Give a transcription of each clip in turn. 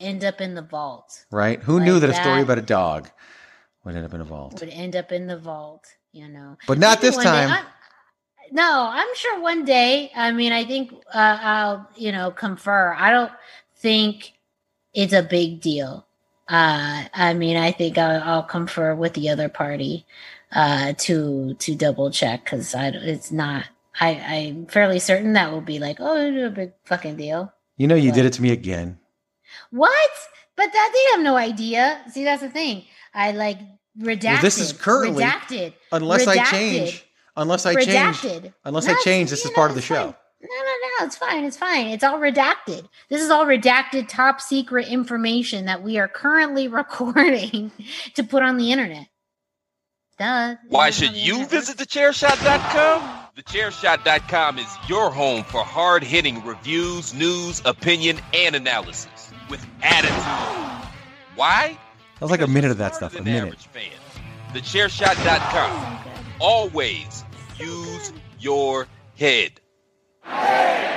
End up in the vault. Right? Who Like knew that, a story about a dog would end up in a vault? Would end up in the vault, you know. But not Maybe this one day- time. I- no, I'm sure one day. I mean, I think uh, I'll, you know, confer. I don't think it's a big deal. Uh, I mean, I think I'll, I'll confer with the other party uh, to to double check because I it's not. I I'm fairly certain that will be like, oh, it's a big fucking deal. You know, you What? did it to me again. What? But that they have no idea. See, that's the thing. I like redacted. this is currently- redacted. Unless I change. Unless I change. redacted. Unless No, I change, this is know, part of the show. fine. No, no, no. It's fine. It's fine. It's all redacted. This is all redacted, top secret information that we are currently recording to put on the internet. Duh. Why This is should the you internet visit thechairshot.com? Thechairshot.com is your home for hard hitting reviews, news, opinion, and analysis with attitude. Why? That was like a minute of that stuff. A minute. fan. Thechairshot.com. Always use your head. Hello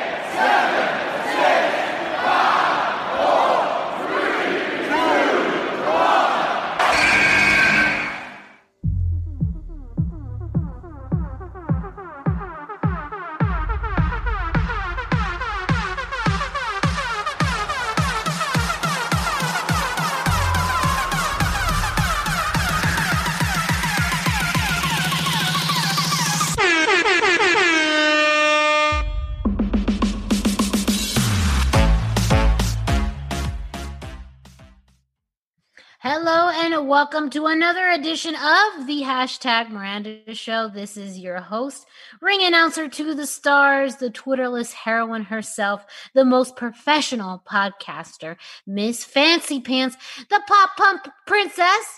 welcome to another edition of the hashtag Miranda Show. This is your host, ring announcer to the stars, the Twitterless heroine herself, the most professional podcaster, Miss Fancy Pants, the pop pump princess,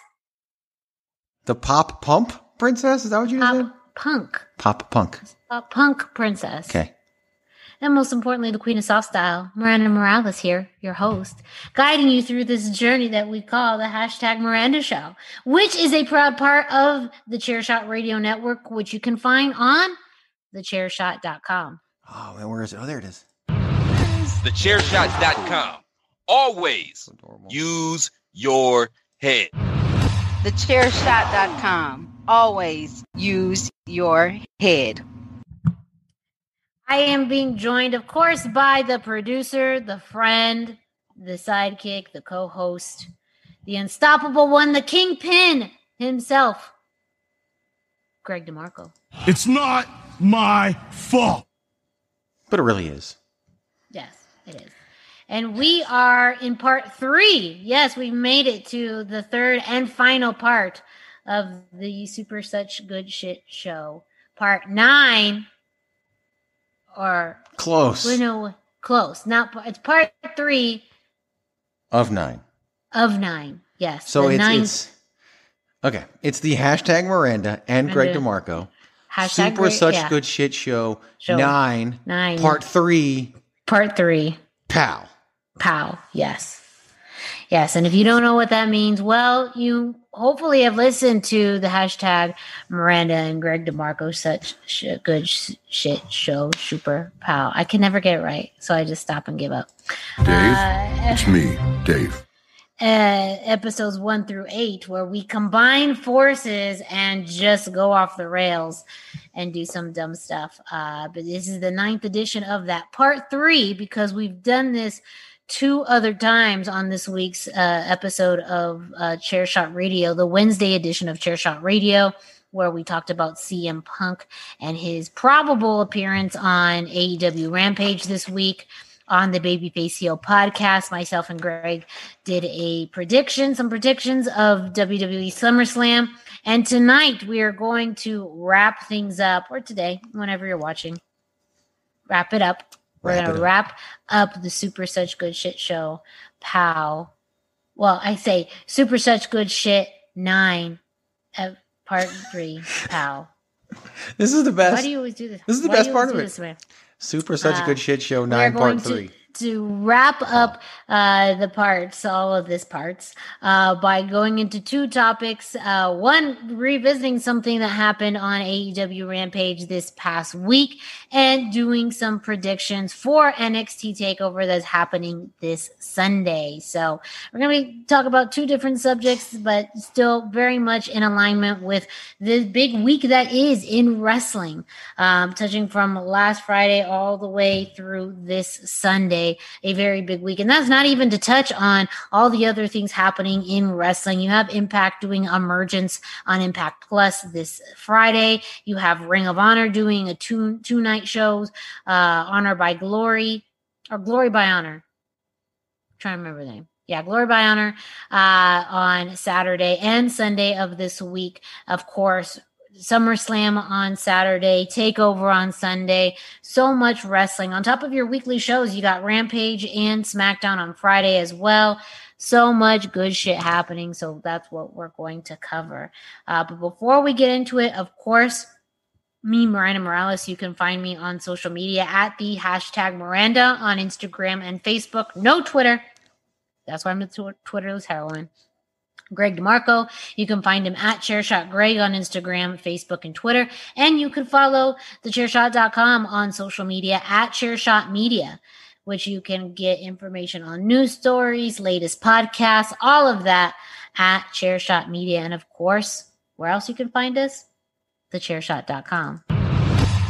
The pop pump princess? Is that what you pop said? punk, Pop punk. pop punk princess. Okay. And most importantly, the queen of soft style, Miranda Morales here, your host, guiding you through this journey that we call the hashtag Miranda Show, which is a proud part of the Chairshot Radio Network, which you can find on thechairshot.com. Oh man, where is it? Oh, there it is. Thechairshot.com. Always use your head. Thechairshot.com. Always use your head. I am being joined, of course, by the producer, the friend, the sidekick, the co host, the unstoppable one, the kingpin himself, Greg DeMarco. It's not my fault. But it really is. Yes, it is. And we are in part three. Yes, we've made it to the third and final part of the Super Such Good Shit show. Part nine, or, Close. well, no, close. Not, it's part three Of nine. of nine. Yes. So it's ninth it's okay. It's the hashtag Miranda and Greg DeMarco. hashtag Super such yeah, good shit show, Show. nine Nine. part three. Part three. Pow. Pow. Yes. Yes, and if you don't know what that means, well, you hopefully have listened to the hashtag Miranda and Greg DeMarco such sh- good sh- shit show super pal. I can never get it right, so I just stop and give up. Dave, Uh, it's me, Dave. uh, episodes one through eight, where we combine forces and just go off the rails and do some dumb stuff. Uh, but this is the ninth edition of that part three because we've done this two other times on this week's uh, episode of uh, Chair Shot Radio, the Wednesday edition of Chair Shot Radio. Where we talked about CM Punk and his probable appearance on AEW Rampage this week on the Babyface Heel podcast. Myself and Greg did a prediction, some predictions of WWE SummerSlam. And tonight we are going to wrap things up, or today, whenever you're watching, wrap it up. We're going to wrap up the Super Such Good Shit show. Pow. Well, I say Super Such Good Shit 9, uh, part 3. Pow. This is the best. Why do you always do this? This is the Why best part of it. this. Super such Uh, good shit show. Nine part three. To, to wrap up uh, the parts, all of this parts, uh, by going into two topics. Uh, one, revisiting something that happened on AEW Rampage this past week, and doing some predictions for NXT Takeover that's happening this Sunday. So we're going to talk about two different subjects, but still very much in alignment with the big week that is in wrestling um, touching from last Friday all the way through this Sunday, a very big week. And that's not even to touch on all the other things happening in wrestling. You have Impact doing Emergence on Impact Plus this Friday. You have Ring of Honor doing a two two night shows, uh, Honor by Glory or Glory by Honor. trying to remember the name. Yeah, Glory by Honor uh, on Saturday and Sunday of this week. Of course, SummerSlam on Saturday, Takeover on Sunday. So much wrestling. On top of your weekly shows, you got Rampage and SmackDown on Friday as well. So much good shit happening. So that's what we're going to cover. Uh, but before we get into it, of course, me, Miranda Morales, you can find me on social media at the hashtag Miranda on Instagram and Facebook. No Twitter. That's why I'm the tw- Twitterless heroine. Greg DeMarco. You can find him at Chairshot Greg on Instagram, Facebook, and Twitter. And you can follow thechairshot.com on social media at Chairshot Media, which you can get information on news stories, latest podcasts, all of that at Chairshot Media. And of course, where else you can find us? Thechairshot.com.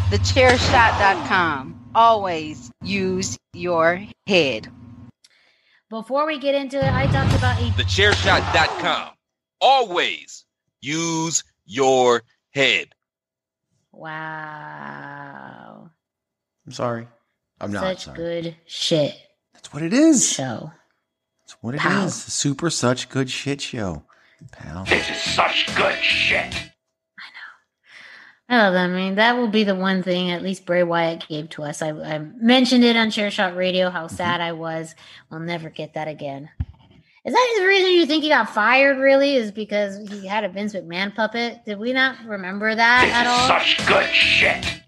Thechairshot.com. Always use your head. Before we get into it, I talked about a Thechairshot.com. Always use your head. wow, I'm sorry. I'm not such sorry. good shit That's what it is. show. That's what it is. Pow. Super such good shit show, pal. This is such good shit. Oh, I mean, that will be the one thing at least Bray Wyatt gave to us. I, I mentioned it on Chair Shot Radio how sad I was. We'll never get that again. Is that the reason you think he got fired? Really, is because he had a Vince McMahon puppet? Did we not remember that at all? Such good shit.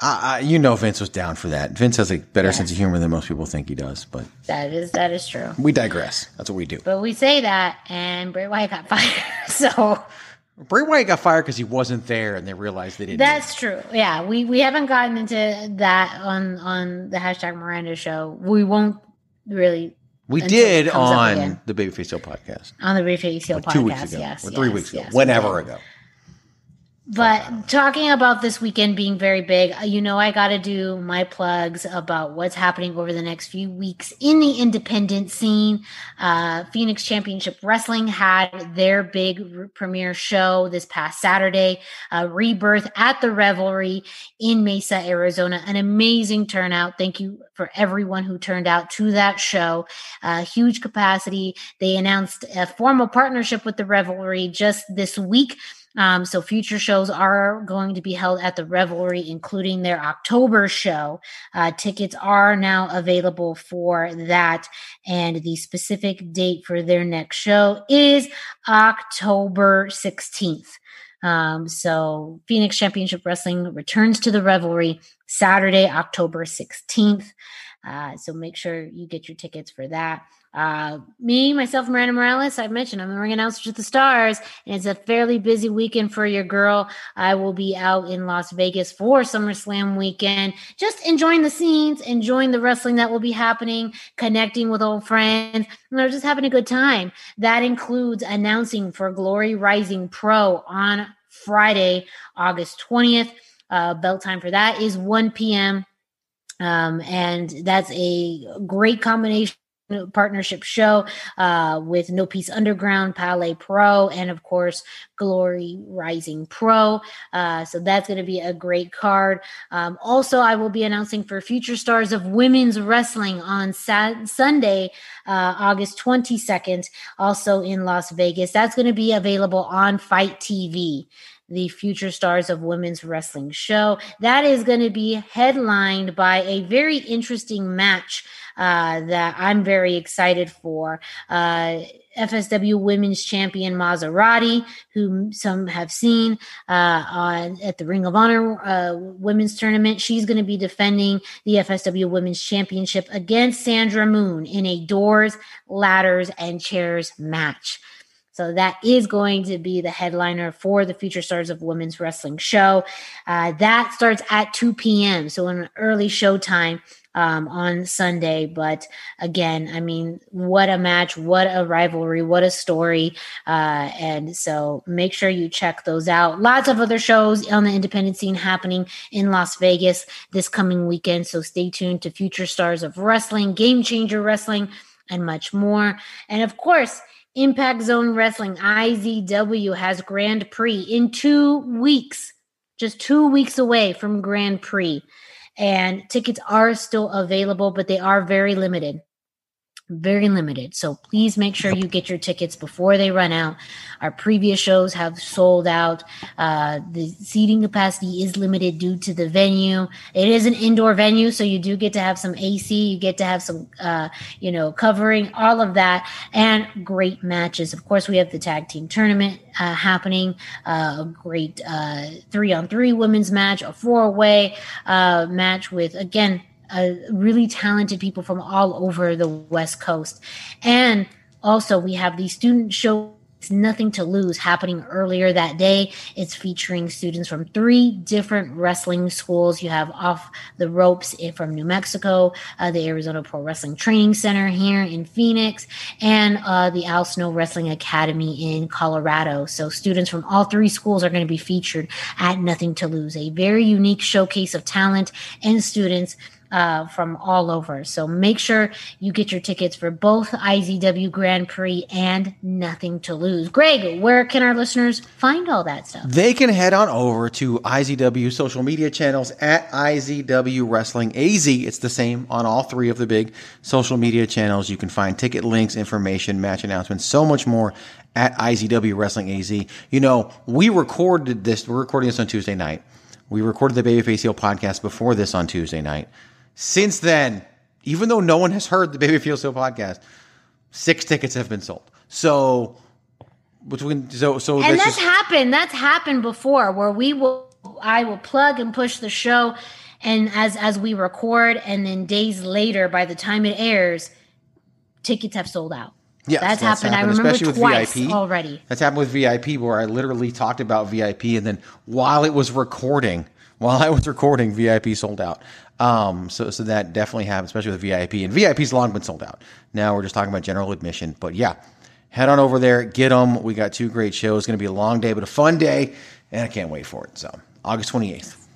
Uh, uh, you know Vince was down for that. Vince has a better Yes. sense of humor than most people think he does, but That is that is true. we digress. That's what we do. But we say that, and Bray Wyatt got fired. So Bray Wyatt got fired because he wasn't there, and they realized they didn't. that's true. Yeah, we we haven't gotten into that on on the hashtag Miranda show. We won't really we did it comes up on the Babyface Show podcast on the Seal like podcast. two weeks ago, Yes, or three yes, weeks ago, yes, whenever ago. But talking about this weekend being very big, uh, you know, I got to do my plugs about what's happening over the next few weeks in the independent scene. Uh, Phoenix Championship Wrestling had their big premiere show this past Saturday, uh, Rebirth at the Revelry in Mesa, Arizona. An amazing turnout. Thank you for everyone who turned out to that show. Uh, huge capacity. They announced a formal partnership with the Revelry just this week. Um, so future shows are going to be held at the Revelry, including their October show. Uh, tickets are now available for that, and the specific date for their next show is October 16th. Um, so Phoenix Championship Wrestling returns to the Revelry Saturday, October 16th. Uh, so make sure you get your tickets for that. Uh, me, myself, Miranda Morales, I've mentioned I'm the ring announcer to the stars, and it's a fairly busy weekend for your girl. I will be out in Las Vegas for SummerSlam weekend, just enjoying the scenes, enjoying the wrestling that will be happening, connecting with old friends, you know, just having a good time. That includes announcing for Glory Rising Pro on Friday, August 20th. Uh, belt time for that is 1 p.m. Um, and that's a great combination partnership show uh, with No Peace Underground, Palais Pro, and of course Glory Rising Pro. Uh, so that's going to be a great card. Um, also, I will be announcing for Future Stars of Women's Wrestling on Sunday, uh, August 22nd, also in Las Vegas. That's going to be available on FITE TV the Future Stars of Women's Wrestling show. That is going to be headlined by a very interesting match uh, that I'm very excited for. Uh, FSW Women's Champion Mazzerati, who some have seen uh, on at the Ring of Honor uh, Women's Tournament. She's going to be defending the FSW Women's Championship against Sandra Moone in a doors, ladders, and chairs match. So that is going to be the headliner for the Future Stars of Women's Wrestling show. Uh, that starts at 2 p.m. So an early show time um, on Sunday. But again, I mean, what a match, what a rivalry, what a story. Uh, and so make sure you check those out. Lots of other shows on the independent scene happening in Las Vegas this coming weekend. So stay tuned to Future Stars of Wrestling, Game Changer Wrestling, and much more. And of course, Impact Zone Wrestling, IZW, has Grand Prix in two weeks, just two weeks away from Grand Prix. And tickets are still available, but they are very limited very limited. So please make sure you get your tickets before they run out. Our previous shows have sold out. Uh, the seating capacity is limited due to the venue. It is an indoor venue, so you do get to have some AC. You get to have some, uh, you know, covering all of that and great matches. Of course, we have the tag team tournament uh, happening. Uh, a great uh, three on three women's match, a four way uh, match with again uh, really talented people from all over the West Coast. And also, we have the student show It's Nothing to Lose happening earlier that day. It's featuring students from three different wrestling schools. You have Off the Ropes from New Mexico, uh, the Arizona Pro Wrestling Training Center here in Phoenix, and uh, the Al Snow Wrestling Academy in Colorado. So students from all three schools are going to be featured at Nothing to Lose, a very unique showcase of talent and students uh, from all over. So make sure you get your tickets for both IZW Grand Prix and Nothing to Lose. Greg, where can our listeners find all that stuff? They can head on over to IZW social media channels at IZW Wrestling AZ. It's the same on all three of the big social media channels. You can find ticket links, information, match announcements, so much more at IZW Wrestling AZ. You know, we recorded this, we're recording this on Tuesday night. We recorded the Babyface Heel podcast before this on Tuesday night. Since then, even though no one has heard the Baby Feel So podcast, six tickets have been sold. So between so so and that's just, happened. That's happened before where we will I will plug and push the show, and as as we record, and then days later, by the time it airs, tickets have sold out. Yeah, that's, that's happened. happened. I remember Especially twice with VIP. already. That's happened with VIP, where I literally talked about VIP, and then while it was recording, while I was recording, VIP sold out. Um, so, so that definitely happened, especially with VIP. And VIP's long been sold out. Now we're just talking about general admission. But yeah, head on over there, get them. We got two great shows. It's going to be a long day, but a fun day. And I can't wait for it. So, August 28th.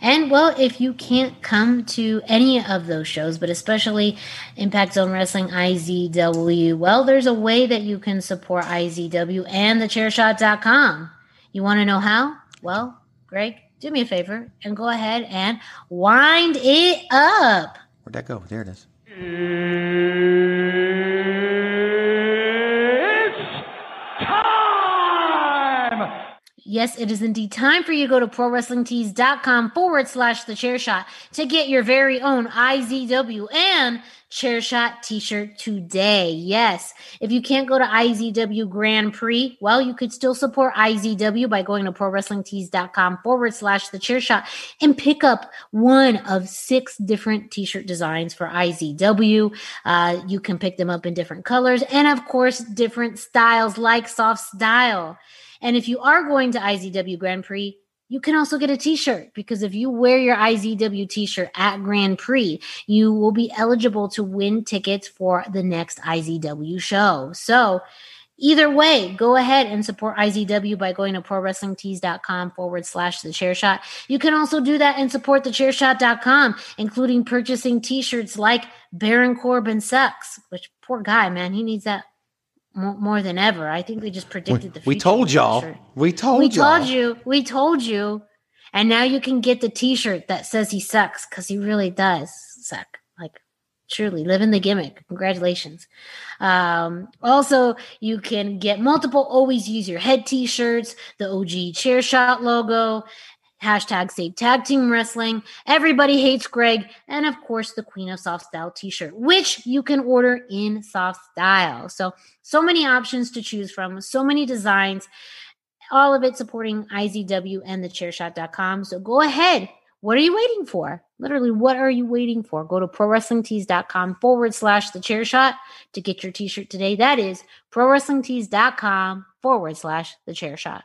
And well, if you can't come to any of those shows, but especially Impact Zone Wrestling IZW, well, there's a way that you can support IZW and thechairshot.com. You want to know how? Well, Greg, do me a favor and go ahead and wind it up. Where'd that go? There it is. It's Yes, it is indeed time for you to go to prowrestlingtees.com forward slash the chair shot to get your very own IZW and chair shot t-shirt today. Yes. If you can't go to IZW Grand Prix, well, you could still support IZW by going to prowrestlingtees.com forward slash the chair shot and pick up one of six different t-shirt designs for IZW. Uh, you can pick them up in different colors and of course, different styles like soft style. And if you are going to IZW Grand Prix, you can also get a t-shirt because if you wear your IZW t-shirt at Grand Prix, you will be eligible to win tickets for the next IZW show. So either way, go ahead and support IZW by going to prowrestlingtees.com forward slash the chair shot. You can also do that and support the chairshot.com, including purchasing t-shirts like Baron Corbin sucks, which poor guy, man, he needs that more, more than ever. I think we just predicted the future. We told y'all. Sure. We told We y'all. told you. We told you. And now you can get the t-shirt that says he sucks because he really does suck. Like truly living the gimmick. Congratulations. Um, also, you can get multiple always use your head t-shirts, the OG chair shot logo, hashtag save tag team wrestling, everybody hates Greg, and of course the Queen of Soft Style t-shirt, which you can order in soft style. So so many options to choose from, so many designs, all of it supporting IZW and the chairshot.com. So go ahead. What are you waiting for? Literally, what are you waiting for? Go to prowrestlingtees.com forward slash the chair shot to get your t shirt today. That is prowrestlingtees.com forward slash the chair shot.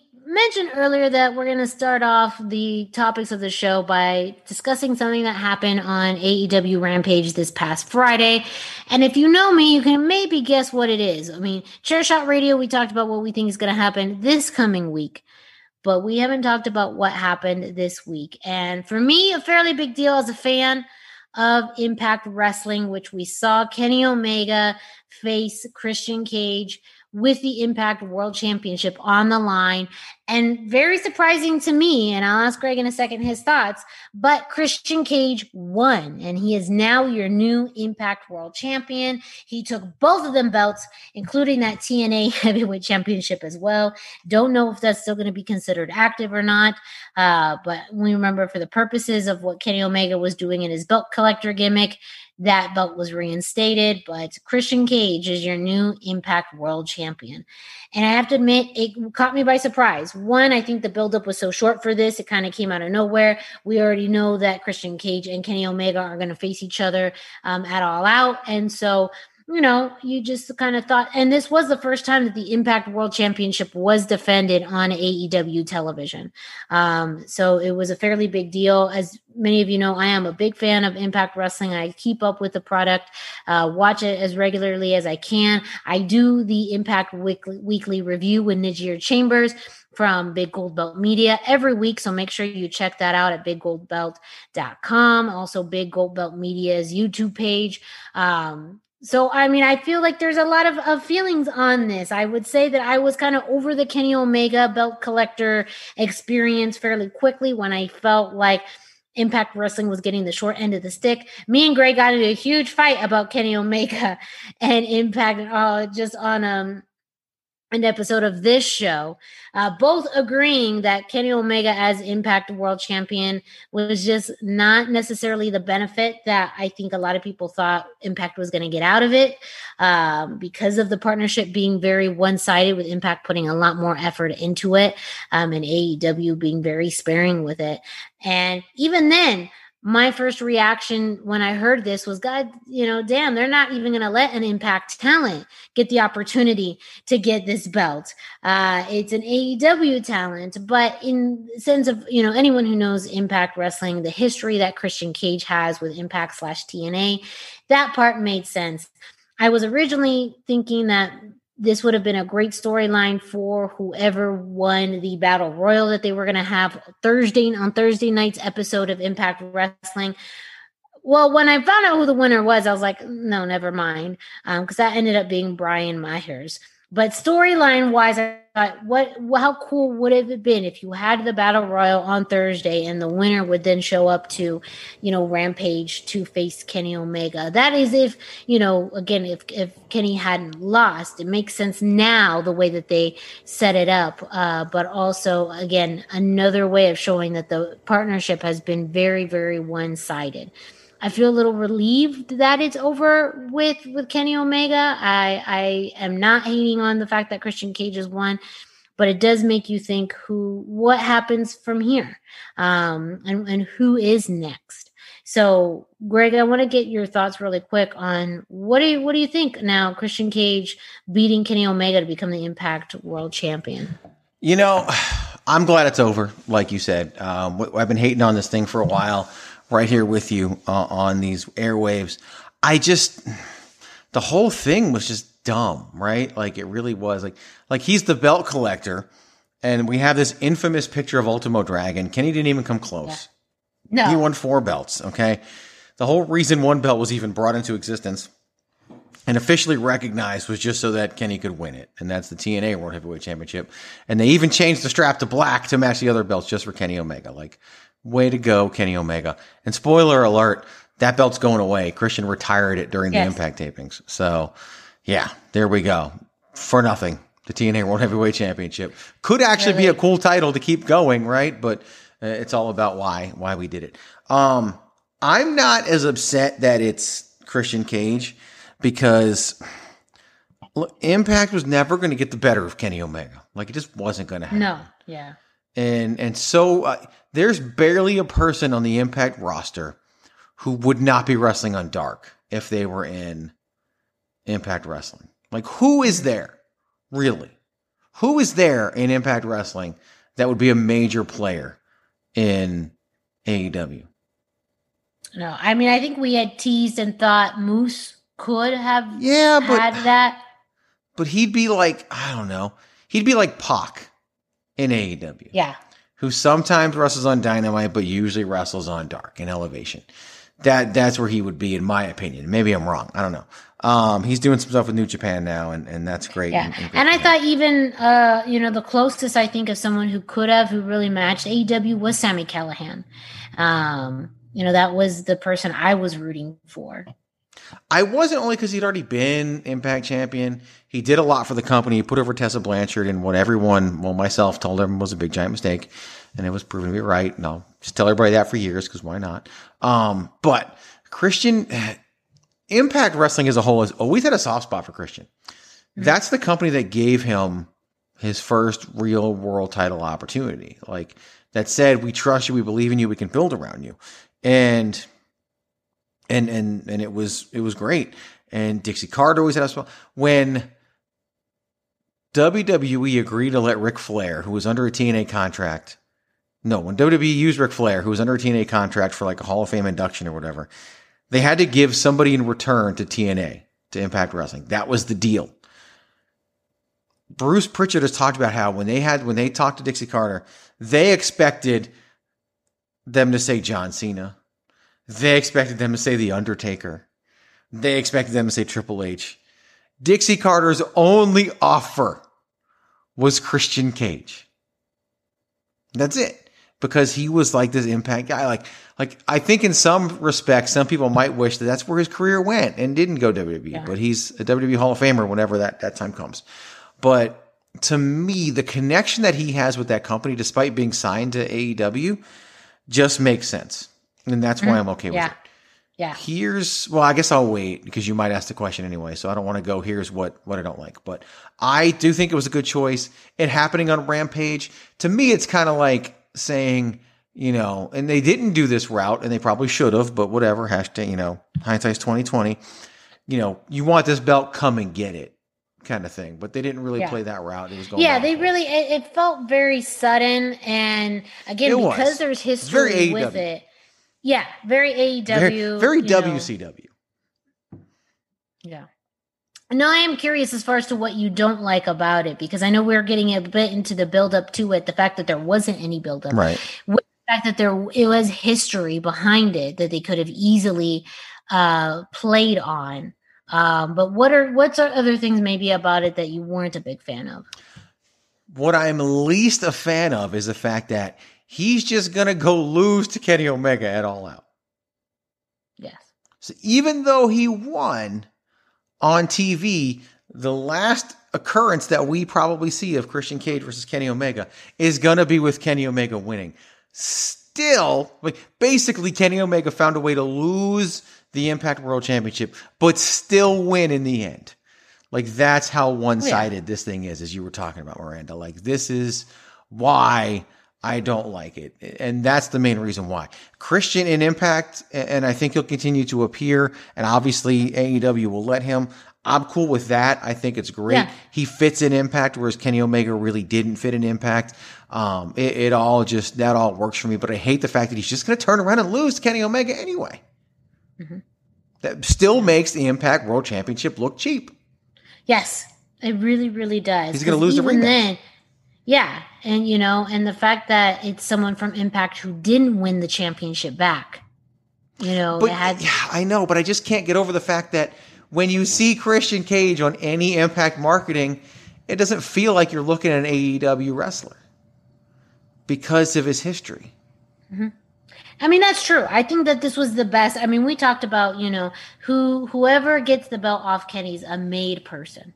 mentioned earlier that we're going to start off the topics of the show by discussing something that happened on AEW Rampage this past Friday. And if you know me, you can maybe guess what it is. I mean, Chair Shot Radio, we talked about what we think is going to happen this coming week, but we haven't talked about what happened this week. And for me, a fairly big deal as a fan of Impact Wrestling, which we saw Kenny Omega face Christian Cage with the Impact World Championship on the line. And very surprising to me, and I'll ask Greg in a second his thoughts, but Christian Cage won, and he is now your new Impact World Champion. He took both of them belts, including that TNA Heavyweight Championship as well. Don't know if that's still going to be considered active or not, uh, but we remember for the purposes of what Kenny Omega was doing in his belt collector gimmick, that belt was reinstated, but Christian Cage is your new Impact World Champion. And I have to admit, it caught me by surprise. One, I think the buildup was so short for this, it kind of came out of nowhere. We already know that Christian Cage and Kenny Omega are going to face each other um, at All Out. And so, you know, you just kind of thought, and this was the first time that the Impact World Championship was defended on AEW television. Um, so it was a fairly big deal. As many of you know, I am a big fan of Impact Wrestling. I keep up with the product, uh, watch it as regularly as I can. I do the Impact Weekly, weekly review with Nijier Chambers from Big Gold Belt Media every week. So make sure you check that out at biggoldbelt.com. Also, Big Gold Belt Media's YouTube page. Um, so, I mean, I feel like there's a lot of, of feelings on this. I would say that I was kind of over the Kenny Omega belt collector experience fairly quickly when I felt like Impact Wrestling was getting the short end of the stick. Me and Greg got into a huge fight about Kenny Omega and Impact uh, just on um an episode of this show, uh, both agreeing that Kenny Omega as Impact World Champion was just not necessarily the benefit that I think a lot of people thought Impact was going to get out of it um, because of the partnership being very one sided, with Impact putting a lot more effort into it um, and AEW being very sparing with it. And even then, my first reaction when I heard this was, God, you know, damn, they're not even going to let an impact talent get the opportunity to get this belt. Uh, it's an AEW talent, but in sense of, you know, anyone who knows Impact Wrestling, the history that Christian Cage has with Impact slash TNA, that part made sense. I was originally thinking that this would have been a great storyline for whoever won the battle royal that they were going to have Thursday on Thursday night's episode of Impact Wrestling. Well, when I found out who the winner was, I was like, no, never mind, because um, that ended up being Brian Myers. But storyline wise, I thought, what, how cool would it have been if you had the battle royal on Thursday and the winner would then show up to, you know, Rampage to face Kenny Omega? That is if, you know, again, if, if Kenny hadn't lost, it makes sense now the way that they set it up. Uh, but also, again, another way of showing that the partnership has been very, very one sided. I feel a little relieved that it's over with with Kenny Omega. I I am not hating on the fact that Christian Cage has won, but it does make you think who what happens from here, um, and and who is next. So, Greg, I want to get your thoughts really quick on what do you what do you think now? Christian Cage beating Kenny Omega to become the Impact World Champion. You know, I'm glad it's over. Like you said, um, I've been hating on this thing for a while right here with you uh, on these airwaves. I just, the whole thing was just dumb, right? Like it really was like, like he's the belt collector and we have this infamous picture of Ultimo Dragon. Kenny didn't even come close. Yeah. No. He won four belts. Okay. The whole reason one belt was even brought into existence and officially recognized was just so that Kenny could win it. And that's the TNA World Heavyweight Championship. And they even changed the strap to black to match the other belts just for Kenny Omega. Like, Way to go, Kenny Omega. And spoiler alert, that belt's going away. Christian retired it during yes. the Impact tapings. So, yeah, there we go. For nothing. The TNA World Heavyweight Championship could actually really? be a cool title to keep going, right? But uh, it's all about why why we did it. Um, I'm not as upset that it's Christian Cage because look, Impact was never going to get the better of Kenny Omega. Like it just wasn't going to happen. No, yeah and and so uh, there's barely a person on the Impact roster who would not be wrestling on Dark if they were in Impact Wrestling. Like who is there really? Who is there in Impact Wrestling that would be a major player in AEW? No, I mean I think we had teased and thought Moose could have yeah, but, had that. But he'd be like I don't know. He'd be like Pac in AEW. Yeah. Who sometimes wrestles on Dynamite, but usually wrestles on Dark in Elevation. That that's where he would be, in my opinion. Maybe I'm wrong. I don't know. Um, he's doing some stuff with New Japan now, and, and that's great. Yeah, and, and, and I thought even uh, you know the closest I think of someone who could have who really matched AEW was Sami Callihan. Um, you know that was the person I was rooting for. I wasn't only because he'd already been Impact champion. He did a lot for the company. He put over Tessa Blanchard and what everyone, well, myself told him was a big giant mistake. And it was proven to be right. And I'll just tell everybody that for years because why not? Um, but Christian, Impact Wrestling as a whole has always had a soft spot for Christian. Mm-hmm. That's the company that gave him his first real world title opportunity. Like that said, we trust you, we believe in you, we can build around you. And and and and it was it was great. and Dixie Carter always had a spot. When WWE agreed to let Ric Flair, who was under a TNA contract, no, when WWE used Ric Flair, who was under a TNA contract for like a Hall of Fame induction or whatever, they had to give somebody in return to TNA, to Impact Wrestling. That was the deal. Bruce Pritchard has talked about how when they had when they talked to Dixie Carter, they expected them to say John Cena. They expected them to say The Undertaker. They expected them to say Triple H. Dixie Carter's only offer was Christian Cage. That's it. Because he was like this impact guy. Like, like I think in some respects, some people might wish that that's where his career went and didn't go WWE. Yeah. But he's a WWE Hall of Famer whenever that that time comes. But to me, the connection that he has with that company, despite being signed to AEW, just makes sense, and that's why. I'm okay yeah. with it. Yeah. Here's well, I guess I'll wait because you might ask the question anyway, so I don't want to go. Here's what what I don't like, but I do think it was a good choice. It happening on Rampage to me, it's kind of like saying, you know, and they didn't do this route, and they probably should have, but whatever. Hashtag, you know, hindsight's twenty twenty. You know, you want this belt, come and get it kind of thing. But they didn't really yeah. play that route. It was going. Yeah, they really. It, it, felt very sudden, and again, it because was. there's history with it. Yeah, very AEW. Very, very WCW. Know. Yeah. No, I am curious as far as to what you don't like about it because I know we're getting a bit into the build up to it. The fact that there wasn't any build up, right? With the fact that there it was history behind it that they could have easily uh, played on. Um, but what are what's other things maybe about it that you weren't a big fan of? What I'm least a fan of is the fact that he's just gonna go lose to Kenny Omega at all out. Yes. So even though he won on TV, the last occurrence that we probably see of Christian Cage versus Kenny Omega is gonna be with Kenny Omega winning. Still, like basically Kenny Omega found a way to lose the Impact World Championship, but still win in the end. Like that's how one sided yeah. this thing is, as you were talking about, Miranda. Like this is why I don't like it. And that's the main reason why. Christian in Impact, and I think he'll continue to appear, and obviously AEW will let him. I'm cool with that. I think it's great. Yeah. He fits in Impact, whereas Kenny Omega really didn't fit in Impact. Um, it, it, all just, that all works for me, but I hate the fact that he's just going to turn around and lose to Kenny Omega anyway. Mm-hmm. That still makes the Impact World Championship look cheap. Yes, it really, really does. He's going to lose the rematch. Then, yeah, and you know, and the fact that it's someone from Impact who didn't win the championship back. You know, but, had- yeah, I know, but I just can't get over the fact that when you see Christian Cage on any Impact marketing, it doesn't feel like you're looking at an AEW wrestler because of his history. Mm-hmm. I mean that's true. I think that this was the best. I mean, we talked about you know who whoever gets the belt off Kenny's a made person,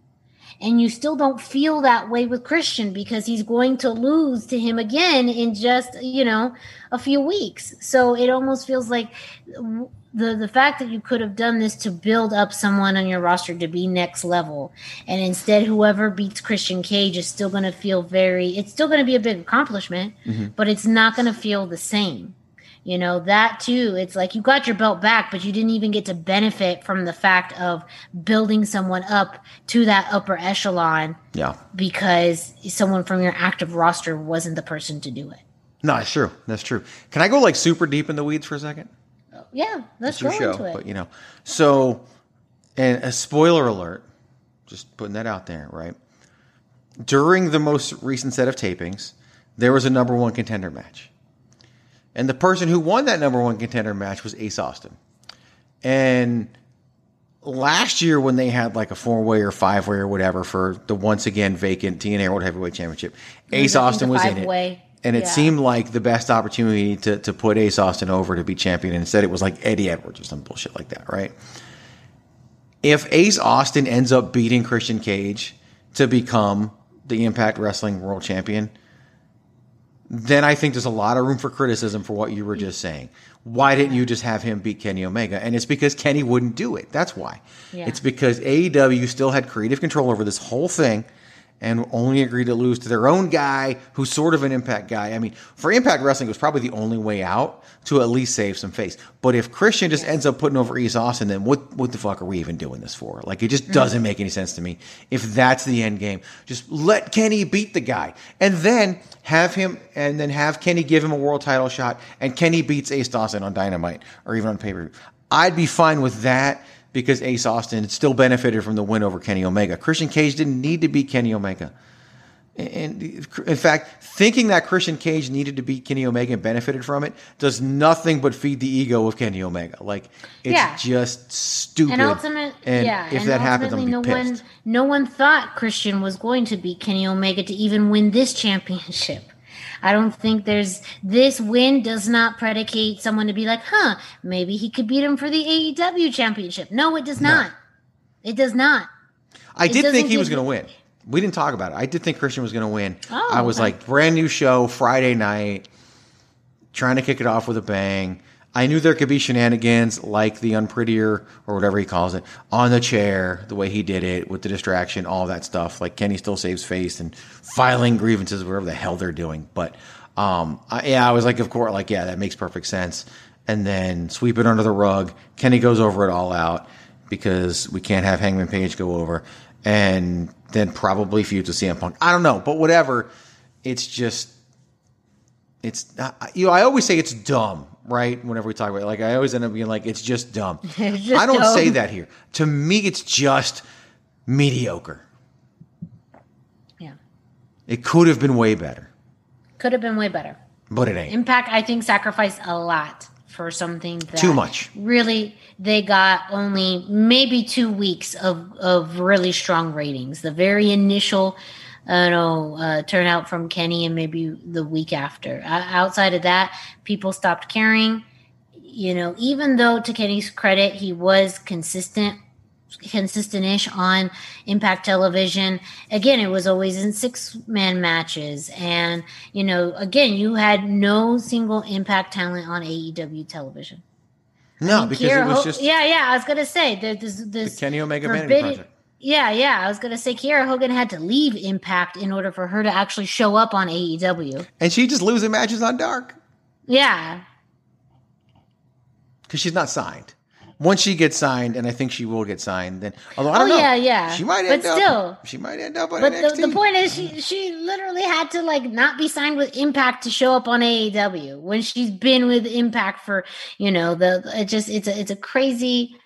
and you still don't feel that way with Christian because he's going to lose to him again in just you know a few weeks. So it almost feels like the the fact that you could have done this to build up someone on your roster to be next level, and instead whoever beats Christian Cage is still going to feel very. It's still going to be a big accomplishment, mm-hmm. but it's not going to feel the same you know that too it's like you got your belt back but you didn't even get to benefit from the fact of building someone up to that upper echelon yeah. because someone from your active roster wasn't the person to do it. No that's true. That's true. Can i go like super deep in the weeds for a second? Yeah let's go show, into it. but you know. So and a spoiler alert just putting that out there right? During the most recent set of tapings there was a number one contender match and the person who won that number one contender match was Ace Austin. And last year, when they had like a four way or five way or whatever for the once again vacant TNA World Heavyweight Championship, Ace Austin was in it. And it yeah. seemed like the best opportunity to, to put Ace Austin over to be champion. And instead, it was like Eddie Edwards or some bullshit like that, right? If Ace Austin ends up beating Christian Cage to become the Impact Wrestling World Champion, then I think there's a lot of room for criticism for what you were just saying. Why didn't you just have him beat Kenny Omega? And it's because Kenny wouldn't do it. That's why. Yeah. It's because AEW still had creative control over this whole thing and only agreed to lose to their own guy, who's sort of an Impact guy. I mean, for Impact Wrestling, it was probably the only way out to at least save some face. But if Christian just ends up putting over Ace Austin, then what what the fuck are we even doing this for? Like, it just mm-hmm. doesn't make any sense to me. If that's the end game, just let Kenny beat the guy, and then have him, and then have Kenny give him a world title shot, and Kenny beats Ace Austin on Dynamite or even on pay per view. I'd be fine with that because Ace Austin still benefited from the win over Kenny Omega. Christian Cage didn't need to beat Kenny Omega. And in fact, thinking that Christian Cage needed to beat Kenny Omega and benefited from it does nothing but feed the ego of Kenny Omega. Like it's Yeah. just stupid. And ultimate, And yeah, if and that happens, I'm ultimately gonna be no pissed. one, no one thought Christian was going to beat Kenny Omega to even win this championship. I don't think there's this win does not predicate someone to be like, huh, maybe he could beat him for the AEW championship. No, it does not. It does not. I It did think he was going to win. We didn't talk about it. I did think Christian was going to win. Oh, I was okay. like, brand new show, Friday night, trying to kick it off with a bang. I knew there could be shenanigans like the unprettier or whatever he calls it on the chair, the way he did it with the distraction, all that stuff. Like Kenny still saves face and filing grievances, whatever the hell they're doing. But um, I, yeah, I was like, of course, like yeah, that makes perfect sense. And then sweep it under the rug. Kenny goes over it all out because we can't have Hangman Page go over, and then probably feud with CM Punk. I don't know, but whatever. It's just it's you know I always say it's dumb, right? Whenever we talk about it, like I always end up being like it's just dumb. It's just I don't dumb. say that here. To me, it's just mediocre. Yeah. It could have been way better, Could have been way better. but it ain't. Impact, I think, sacrificed a lot for something that Too much. Really, they got only maybe two weeks of of really strong ratings. The very initial, uh, know, uh, turnout from Kenny, and maybe the week after. Uh, outside of that, people stopped caring. You know, even though to Kenny's credit, he was consistent consistent-ish on Impact Television. Again, it was always in six-man matches, and you know, again, you had no single Impact talent on AEW television. No, because Kiera it was Ho- just yeah, yeah. I was gonna say that this Kenny Omega forbidden- Project. Yeah, yeah. I was gonna say Kiera Hogan had to leave Impact in order for her to actually show up on AEW. And she just losing matches on Dark Yeah, because she's not signed. Once she gets signed, and I think she will get signed, then although I Oh, don't know, yeah, yeah. she might But end up. still. she might end up on but NXT. the, the point is, she she literally had to like not be signed with Impact to show up on AEW when she's been with Impact for you know the it just it's a it's a crazy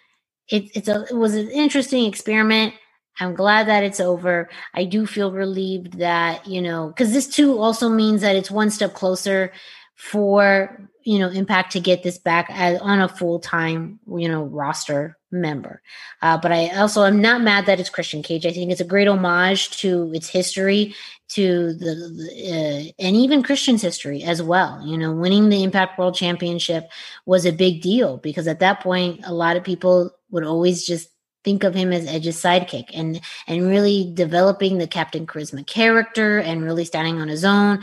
it, it's a it was an interesting experiment. I'm glad that it's over. I do feel relieved that you know because this too also means that it's one step closer for you know Impact to get this back as, on a full time you know roster member. Uh, but I also am not mad that it's Christian Cage. I think it's a great homage to its history, to the, the uh, and even Christian's history as well. You know, winning the Impact World Championship was a big deal because at that point, a lot of people would always just think of him as Edge's sidekick and and really developing the Captain Charisma character and really standing on his own.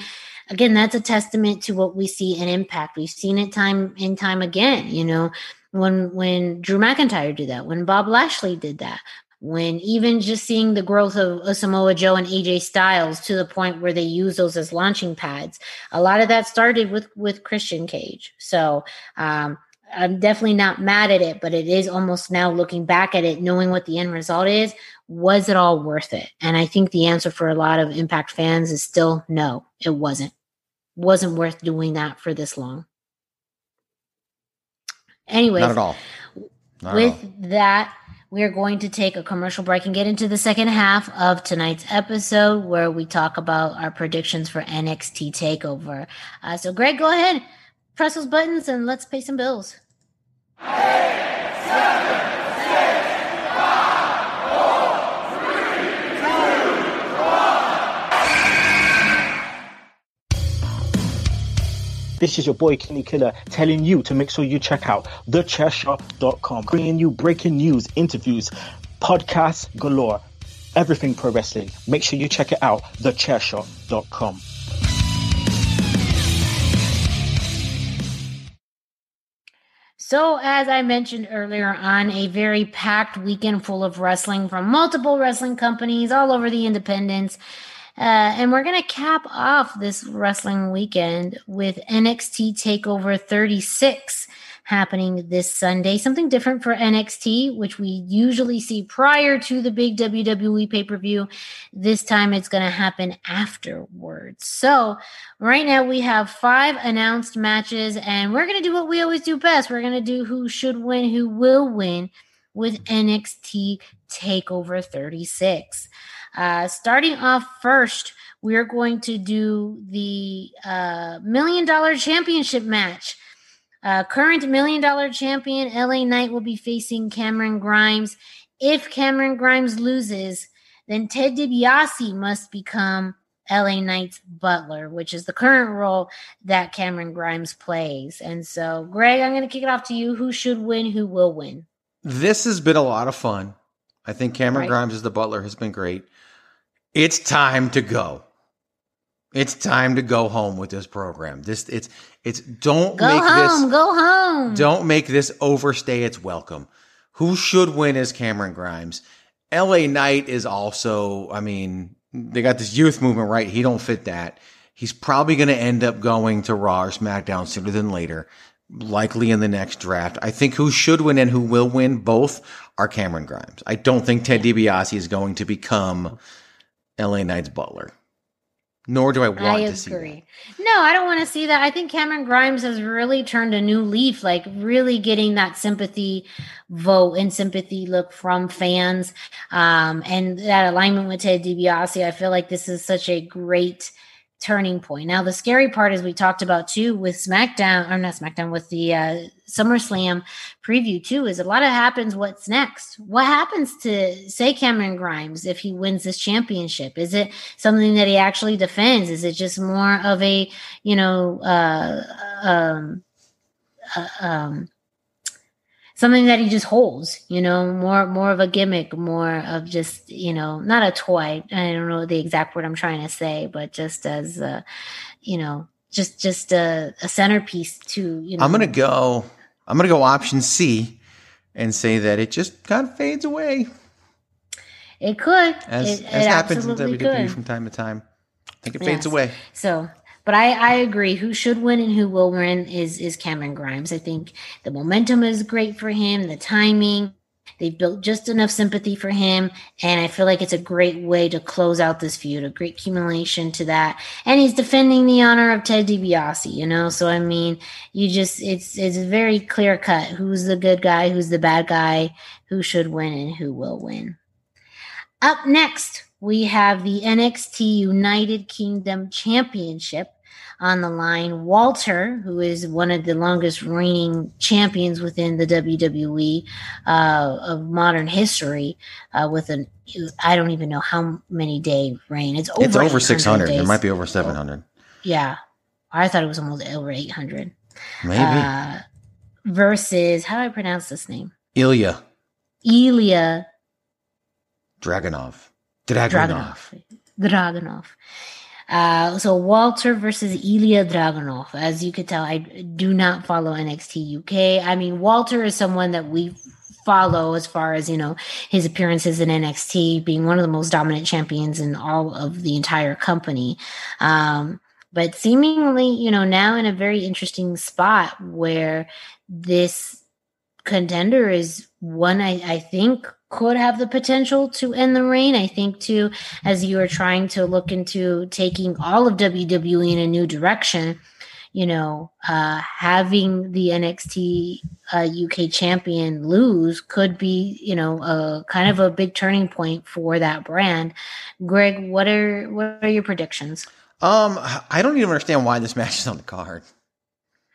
Again, that's a testament to what we see in Impact. We've seen it time and time again. You know, when when Drew McIntyre did that, when Bob Lashley did that, when even just seeing the growth of, Samoa Joe and AJ Styles to the point where they use those as launching pads, a lot of that started with with Christian Cage. So um, I'm definitely not mad at it, but it is almost now looking back at it, knowing what the end result is. Was it all worth it? And I think the answer for a lot of Impact fans is still no, it wasn't. Wasn't worth doing that for this long. Anyways, Not at all. Not at with all. that, we are going to take a commercial break and get into the second half of tonight's episode where we talk about our predictions for NXT TakeOver. Uh, so, Greg, go ahead, press those buttons, and let's pay some bills. This is your boy Kenny Killer telling you to make sure you check out thechairshot.com, bringing you breaking news, interviews, podcasts galore, everything pro wrestling. Make sure you check it out, thechairshot.com. So, as I mentioned earlier, on a very packed weekend full of wrestling from multiple wrestling companies all over the independents. Uh, and we're going to cap off this wrestling weekend with NXT TakeOver 36 happening this Sunday. Something different for NXT, which we usually see prior to the big WWE pay per view. This time it's going to happen afterwards. So, right now we have five announced matches, and we're going to do what we always do best. We're going to do who should win, who will win with NXT TakeOver 36. Uh, starting off first, we're going to do the uh, million dollar championship match. Uh, current million dollar champion LA Knight will be facing Cameron Grimes. If Cameron Grimes loses, then Ted DiBiase must become LA Knight's butler, which is the current role that Cameron Grimes plays. And so, Greg, I'm going to kick it off to you. Who should win? Who will win? This has been a lot of fun. I think Cameron Right. Grimes as the butler has been great. It's time to go. It's time to go home with this program. This it's it's don't Go make home. this go home. don't make this overstay its welcome. Who should win is Cameron Grimes. LA Knight is also, I mean, they got this youth movement, right? He don't fit that. He's probably going to end up going to Raw or SmackDown sooner than later, likely in the next draft. I think who should win and who will win both are Cameron Grimes. I don't think Ted DiBiase is going to become LA Knight's butler. Nor do I want I to see that. agree. No, I don't want to see that. I think Cameron Grimes has really turned a new leaf, like really getting that sympathy vote and sympathy look from fans, um, and that alignment with Ted DiBiase. I feel like this is such a great turning point. Now, the scary part, is we talked about too, with SmackDown or not SmackDown, with the uh, SummerSlam preview too, is a lot of happens. What's next? What happens to say Cameron Grimes if he wins this championship? Is it something that he actually defends? Is it just more of a you know uh, um, uh, um, something that he just holds? You know, more more of a gimmick, more of just you know not a toy. I don't know the exact word I'm trying to say, but just as a, you know just just a, a centerpiece to you know. I'm gonna go. I'm gonna go option C, and say that it just kind of fades away, It could. as it, as it happens in WWE could. from time to time. I think it fades away. So, but I, I agree. Who should win and who will win is is Cameron Grimes. I think the momentum is great for him. The timing, they've built just enough sympathy for him, and I feel like it's a great way to close out this feud. A great accumulation to that, and he's defending the honor of Ted DiBiase. You know, so I mean, you just it's it's very clear cut. Who's the good guy? Who's the bad guy? Who should win and who will win? Up next, we have the NXT United Kingdom Championship on the line. Walter, who is one of the longest reigning champions within the WWE uh, of modern history, uh, with an I don't even know how many day reign. It's over. it's over 800 600. It might be over 700. Yeah, I thought it was almost over eight hundred. Maybe. Uh, versus how do I pronounce this name? Ilya Ilya Dragunov. Dragunov. Dragunov. Dragunov. Uh, so Walter versus Ilya Dragunov. As you could tell, I do not follow NXT UK. I mean, Walter is someone that we follow as far as you know his appearances in NXT, being one of the most dominant champions in all of the entire company. Um, but seemingly, you know, now in a very interesting spot where this contender is one I, I think could have the potential to end the reign. I think too, as you are trying to look into taking all of WWE in a new direction, you know, uh, having the NXT uh, UK champion lose could be, you know, a kind of a big turning point for that brand. Greg, what are what are your predictions? Um, I don't even understand why this match is on the card.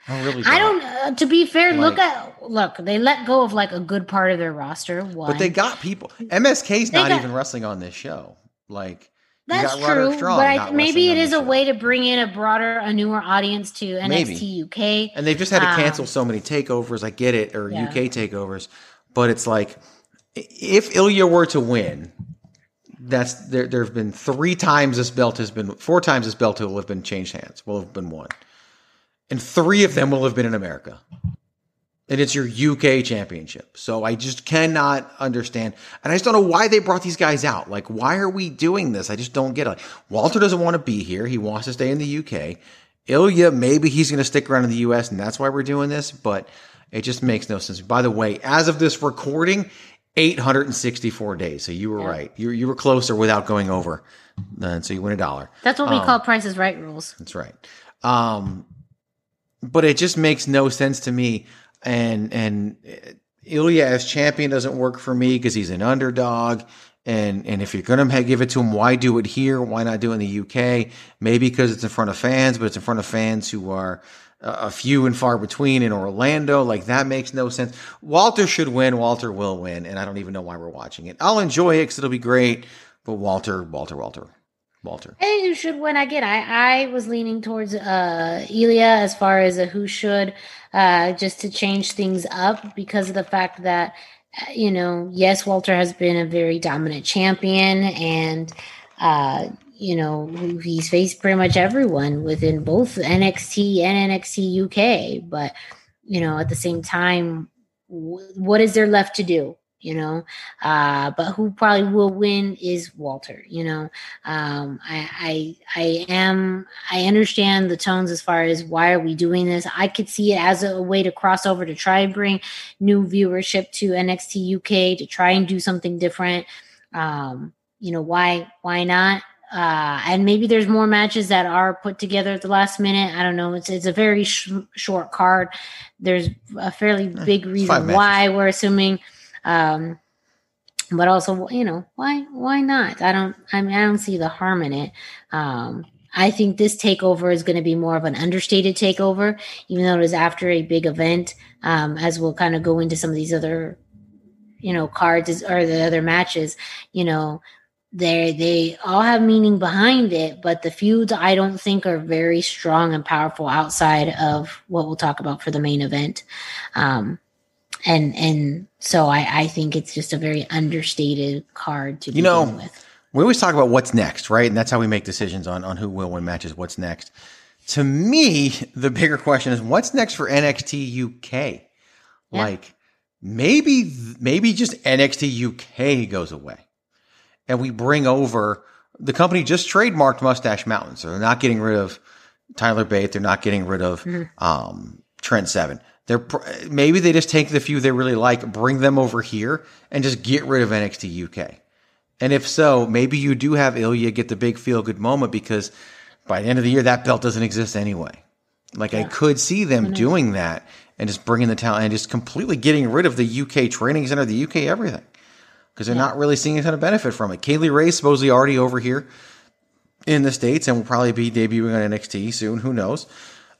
I really I don't. Uh, to be fair, look at look. They let go of like a good part of their roster. One, But they got people. MSK's They not got- even wrestling on this show. Like That's true, Strong but I, maybe it is a show. way to bring in a broader, a newer audience to NXT Maybe. UK. And they've just had to Um, cancel so many takeovers. I get it, or Yeah. UK takeovers, but it's like if Ilya were to win, that's there. There have been three times this belt has been four times this belt will have been changed hands. Will have been won, and three of them will have been in America. and it's your UK championship. So I just cannot understand. And I just don't know why they brought these guys out. Like, why are we doing this? I just don't get it. Walter doesn't want to be here. He wants to stay in the UK. Ilya, maybe he's going to stick around in the US and that's why we're doing this, but it just makes no sense. By the way, as of this recording, 864 days. So you were Yeah. right. You, you were closer without going over. And so you win a dollar. That's what we Um, call prices Right rules. that's right. Um, but it just makes no sense to me. And and Ilya as champion doesn't work for me because he's an underdog. And and if you're gonna give it to him, why do it here? Why not do it in the UK? Maybe because it's in front of fans, but it's in front of fans who are a few and far between in Orlando. Like that makes no sense. Walter should win. Walter will win, and I don't even know why we're watching it. I'll enjoy it because it'll be great. But Walter, Walter, Walter, Walter. I think who should win. Again, I, I was leaning towards uh, Ilya as far as a who should, uh, just to change things up because of the fact that, uh, you know, yes, Walter has been a very dominant champion and, uh, you know, he's faced pretty much everyone within both NXT and NXT UK. But, you know, at the same time, w- what is there left to do? You know, uh, but who probably will win is Walter. You know, um, I, I I am I understand the tones as far as why are we doing this. I could see it as a way to cross over to try and bring new viewership to NXT UK to try and do something different. Um, you know why why not? Uh, and maybe there's more matches that are put together at the last minute. I don't know. It's it's a very sh- short card. There's a fairly big reason why we're assuming. Um, but also you know why why not? I don't i mean i don't see the harm in it. Um i think this takeover is going to be more of an understated takeover even though it is after a big event um as we'll kind of go into some of these other you know cards or the other matches. You know they they all have meaning behind it but the feuds i don't think are very strong and powerful outside of what we'll talk about for the main event. Um and and so I, I think it's just a very understated card to You begin know, with. we always talk about what's next, right? And that's how we make decisions on, on who will win matches, what's next. To me, the bigger question is what's next for NXT UK? Like maybe, maybe just NXT UK goes away and we bring over the company just trademarked Mustache Mountain. So they're not getting rid of Tyler Bate. They're not getting rid of, um, Trent Seven. They're pr- maybe they just take the few they really like, bring them over here and just get rid of NXT UK. And if so, maybe you do have Ilya get the big feel good moment because by the end of the year, that belt doesn't exist anyway. Like I could see them doing that and just bringing the talent and just completely getting rid of the UK training center, the UK everything, because they're not really seeing a ton of benefit from it. Kay Lee Ray supposedly already over here in the states and will probably be debuting on NXT soon. Who knows?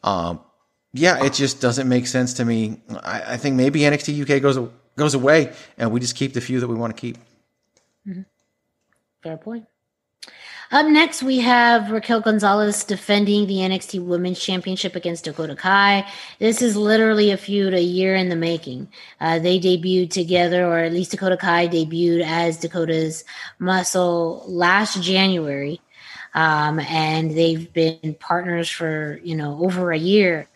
Um, yeah, it just doesn't make sense to me. I, I think maybe NXT UK goes goes away and we just keep the few that we want to keep. Fair point. Up next, we have Raquel Gonzalez defending the NXT Women's Championship against Dakota Kai. This is literally a feud a year in the making. Uh, they debuted together, or at least Dakota Kai debuted as Dakota's muscle last January. Um, and they've been partners for, you know, over a year.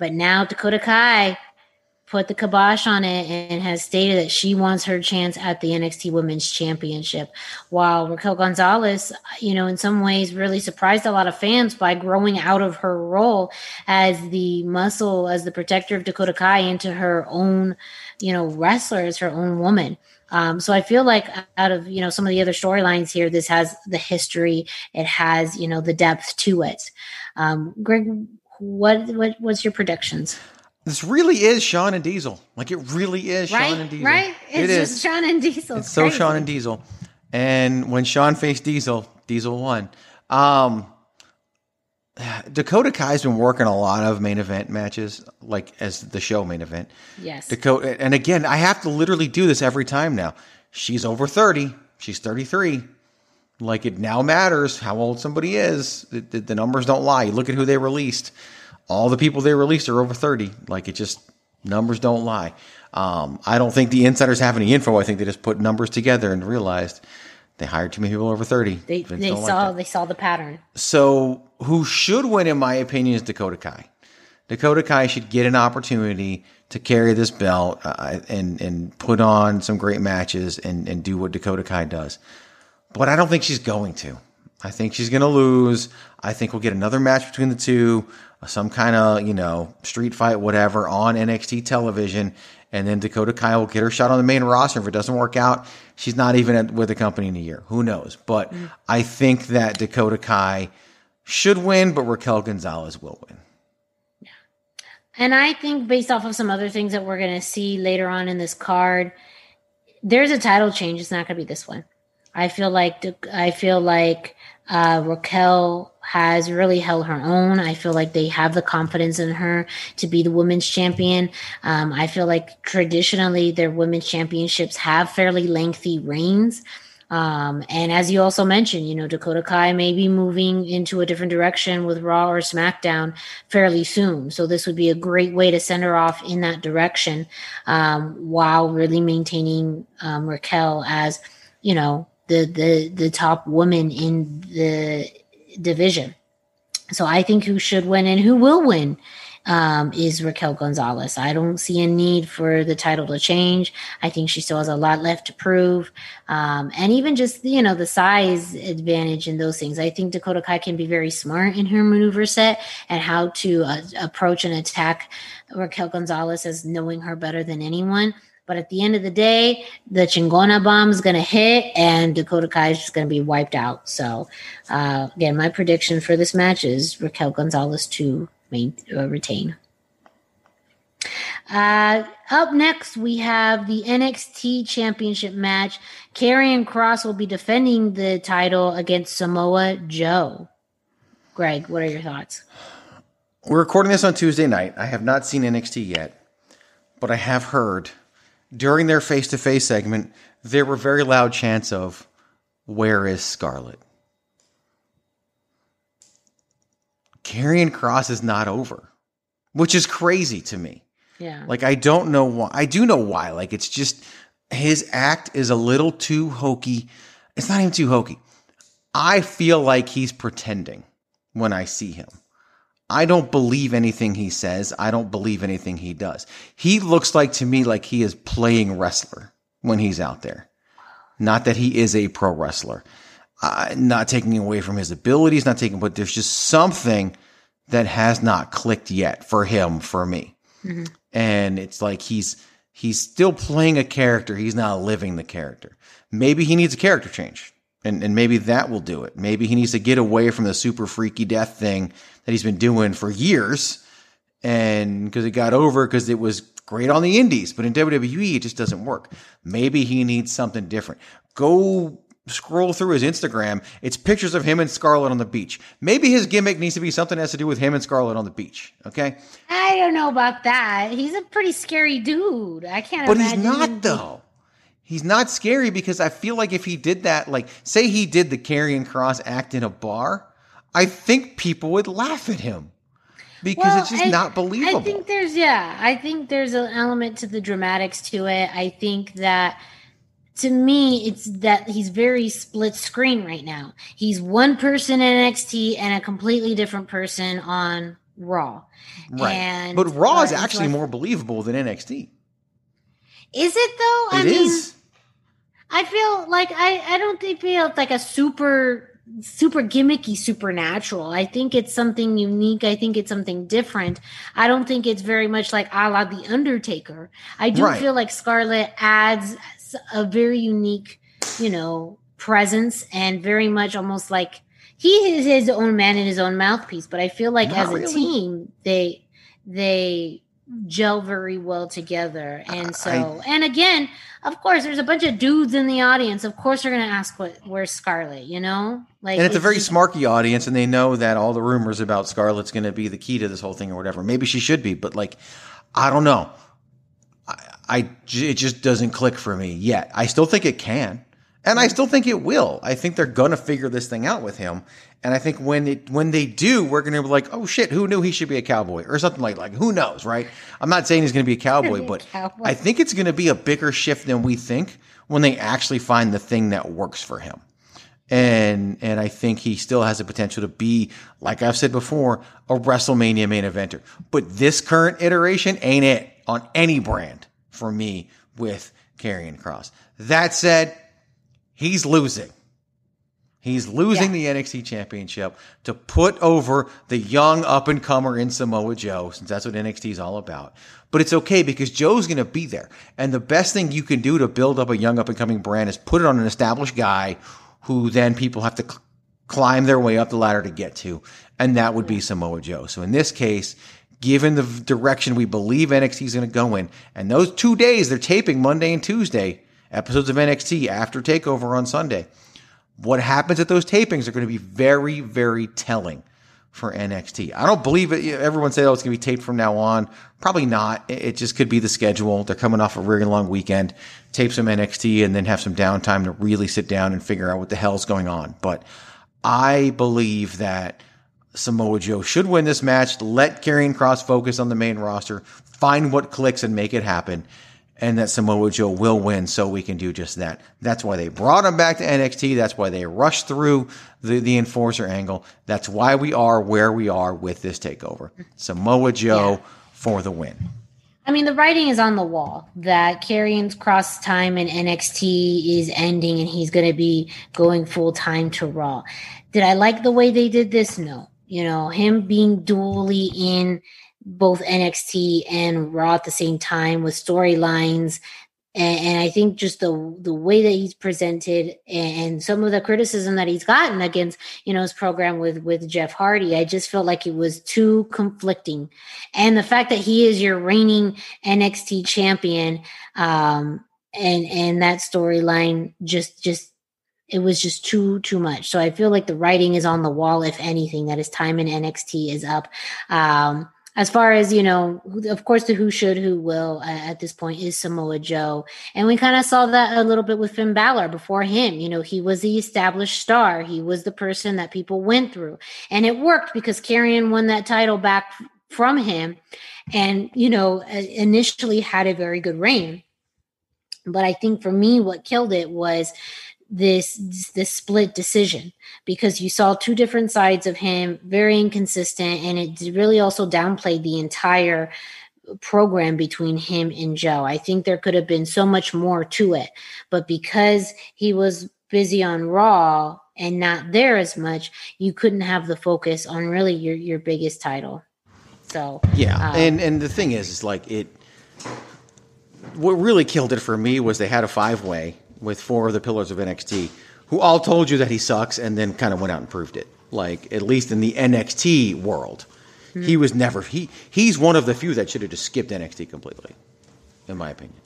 But now Dakota Kai put the kibosh on it and has stated that she wants her chance at the NXT Women's Championship. While Raquel Gonzalez, you know, in some ways really surprised a lot of fans by growing out of her role as the muscle, as the protector of Dakota Kai into her own, you know, wrestler, as her own woman. Um, so I feel like out of you know some of the other storylines here, this has the history, it has you know the depth to it. Um, Greg, what what what's your predictions? This really is Shawn and Diesel. Like it really is right, Shawn and Diesel. right? It's It just is. Shawn and Diesel. It's so. Shawn and Diesel. And when Shawn faced Diesel, Diesel won. Um, Dakota Kai's been working a lot of main event matches, like as the show main event. Yes. Dakota, and again, I have to literally do this every time now. She's over 30. She's 33. Like it now matters how old somebody is. The, the, the numbers don't lie. You look at who they released. All the people they released are over 30. Like it just, numbers don't lie. Um, I don't think the insiders have any info. I think they just put numbers together and realized they hired too many people over 30. They they don't like saw they saw the pattern. So, who should win, in my opinion, is Dakota Kai. Dakota Kai should get an opportunity to carry this belt uh, and and put on some great matches and and do what Dakota Kai does. But I don't think she's going to. I think she's going to lose. I think we'll get another match between the two, some kind of, you know, street fight, whatever, on NXT television. And then Dakota Kai will get her shot on the main roster. If it doesn't work out, she's not even at, with the company in a year. Who knows? But mm. I think that Dakota Kai should win, but Raquel Gonzalez will win. Yeah. And I think based off of some other things that we're going to see later on in this card, there's a title change. It's not going to be this one. I feel like I feel like uh, Raquel has really held her own. I feel like they have the confidence in her to be the women's champion. Um, I feel like traditionally their women's championships have fairly lengthy reigns. Um, and as you also mentioned, you know, Dakota Kai may be moving into a different direction with Raw or SmackDown fairly soon. So this would be a great way to send her off in that direction um, while really maintaining um, Raquel as, you know, the the the top woman in the division. So I think who should win and who will win um, is Raquel Gonzalez. I don't see a need for the title to change. I think she still has a lot left to prove. Um, and even just, you know, the size advantage and those things. I think Dakota Kai can be very smart in her maneuver set and how to uh, approach and attack Raquel Gonzalez as knowing her better than anyone. But at the end of the day, the Chingona bomb is going to hit and Dakota Kai is just going to be wiped out. So, uh, again, my prediction for this match is Raquel Gonzalez to main, uh, retain. Uh, up next, we have the NXT Championship match. Karrion Kross will be defending the title against Samoa Joe. Greg, what are your thoughts? We're recording this on Tuesday night. I have not seen NXT yet, but I have heard during their face to face segment, there were very loud chants of, Where is Scarlett? Karrion Kross is not over, which is crazy to me. Yeah. Like, I don't know why. I do know why. Like, it's just his act is a little too hokey. It's not even too hokey. I feel like he's pretending when I see him. I don't believe anything he says. I don't believe anything he does. He looks like to me like he is playing wrestler when he's out there. Not that he is a pro wrestler. Uh, not taking away from his abilities, not taking, but there's just something that has not clicked yet for him, for me. Mm-hmm. And it's like he's, he's still playing a character. He's not living the character. Maybe he needs a character change and, and maybe that will do it. Maybe he needs to get away from the super freaky death thing that he's been doing for years. And because it got over because it was great on the indies, but in WWE, it just doesn't work. Maybe he needs something different. Go scroll through his Instagram. It's pictures of him and Scarlett on the beach. Maybe his gimmick needs to be something that has to do with him and Scarlett on the beach. Okay. I don't know about that. He's a pretty scary dude. I can't. But he's not though. He's not scary because I feel like if he did that, like say he did the Karrion Kross act in a bar, I think people would laugh at him because well, it's just I, not believable. I think there's yeah, I think there's an element to the dramatics to it. I think that to me it's that he's very split screen right now. He's one person in NXT and a completely different person on Raw. Right. And, but Raw is actually like, more believable than NXT. Is it though? It I is. I feel like I I don't think feel like a super super gimmicky supernatural. I think it's something unique. I think it's something different. I don't think it's very much like a la The Undertaker. I do right. feel like Scarlett adds a very unique, you know, presence and very much almost like he is his own man and his own mouthpiece. But I feel like Not as a really. team, they they gel very well together. And so, I, and again, of course, there's a bunch of dudes in the audience. Of course, they're going to ask what where's Scarlett, you know? Like, and it's, it's a very just, smarky audience, and they know that all the rumors about Scarlett's going to be the key to this whole thing or whatever. Maybe she should be, but like, I don't know. I, I it just doesn't click for me yet. I still think it can. And I still think it will. I think they're gonna figure this thing out with him. And I think when it when they do, we're gonna be like, oh shit, who knew he should be a cowboy or something like like who knows, right? I'm not saying he's gonna be a cowboy, but cowboy. I think it's gonna be a bigger shift than we think when they actually find the thing that works for him. And and I think he still has the potential to be, like I've said before, a WrestleMania main eventer. But this current iteration ain't it on any brand for me with Karrion Kross. That said, he's losing. He's losing the NXT championship to put over the young up and comer in Samoa Joe, since that's what NXT is all about. But it's okay because Joe's going to be there. And the best thing you can do to build up a young up and coming brand is put it on an established guy who then people have to cl- climb their way up the ladder to get to. And that would be Samoa Joe. So in this case, given the direction we believe NXT is going to go in, and those two days they're taping Monday and Tuesday episodes of NXT after Takeover on Sunday what happens at those tapings are going to be very, very telling for NXT. I don't believe it. Everyone said, oh, it's going to be taped from now on. Probably not. It just could be the schedule. They're coming off a really long weekend, tape some NXT and then have some downtime to really sit down and figure out what the hell's going on. But I believe that Samoa Joe should win this match. Let Karrion Kross focus on the main roster, find what clicks and make it happen and that Samoa Joe will win so we can do just that. That's why they brought him back to NXT. That's why they rushed through the, the enforcer angle. That's why we are where we are with this takeover. Samoa Joe yeah. for the win. I mean, the writing is on the wall that Karrion's cross time in NXT is ending and he's going to be going full time to Raw. Did I like the way they did this? No. You know, him being dually in both NXT and Raw at the same time with storylines. And, and, I think just the the way that he's presented and some of the criticism that he's gotten against you know his program with with Jeff Hardy, I just felt like it was too conflicting. And the fact that he is your reigning NXT champion, um, and and that storyline just just it was just too too much. So I feel like the writing is on the wall. If anything, that his time in NXT is up. Um, as far as you know of course the who should who will uh, at this point is samoa joe. And we kind of saw that a little bit with finn Balor before him. You know he was the established star. He was the person that people went through. And it worked because Karrion won that title back from him and you know initially had a very good reign. But i think for me what killed it was this this split decision because you saw two different sides of him very inconsistent and it really also downplayed the entire program between him and Joe. I think there could have been so much more to it, but because he was busy on Raw and not there as much, you couldn't have the focus on really your your biggest title. So yeah, um, and and the thing is, is like it. What really killed it for me was they had a five way with four of the pillars of NXT who all told you that he sucks and then kind of went out and proved it. Like at least in the NXT world, mm-hmm. he was never he he's one of the few that should have just skipped NXT completely, in my opinion.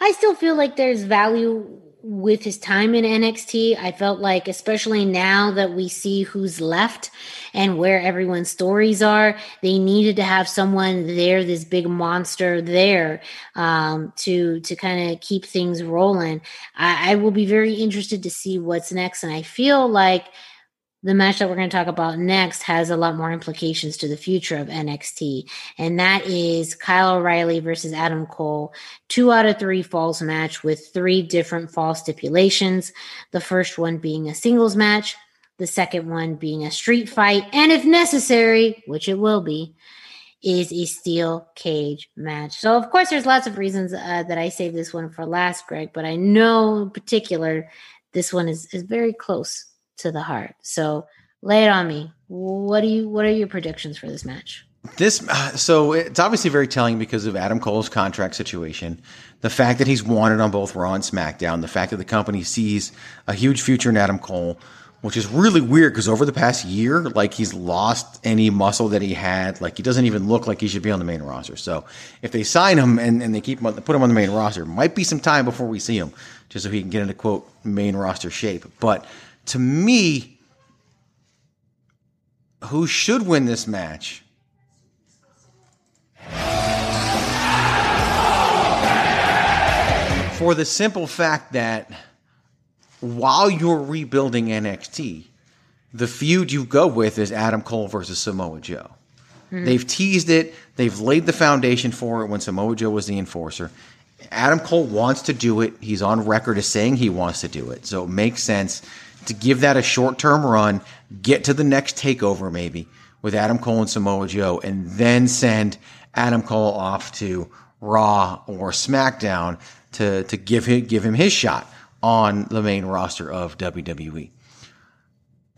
I still feel like there's value with his time in NXT, I felt like, especially now that we see who's left and where everyone's stories are, they needed to have someone there, this big monster there, um, to to kind of keep things rolling. I, I will be very interested to see what's next, and I feel like the match that we're going to talk about next has a lot more implications to the future of NXT. And that is Kyle O'Reilly versus Adam Cole, two out of three falls match with three different fall stipulations. The first one being a singles match, the second one being a street fight, and if necessary, which it will be, is a steel cage match. So, of course, there's lots of reasons uh, that I saved this one for last, Greg, but I know in particular this one is, is very close to the heart. So lay it on me. What do you? What are your predictions for this match? This uh, so it's obviously very telling because of Adam Cole's contract situation, the fact that he's wanted on both Raw and SmackDown, the fact that the company sees a huge future in Adam Cole, which is really weird because over the past year, like he's lost any muscle that he had. Like he doesn't even look like he should be on the main roster. So if they sign him and, and they keep him, put him on the main roster, might be some time before we see him, just so he can get into quote main roster shape. But to me, who should win this match? For the simple fact that while you're rebuilding NXT, the feud you go with is Adam Cole versus Samoa Joe. Mm-hmm. They've teased it, they've laid the foundation for it when Samoa Joe was the enforcer. Adam Cole wants to do it. He's on record as saying he wants to do it. So it makes sense to give that a short term run, get to the next takeover maybe with Adam Cole and Samoa Joe, and then send Adam Cole off to Raw or SmackDown to to give him give him his shot on the main roster of WWE.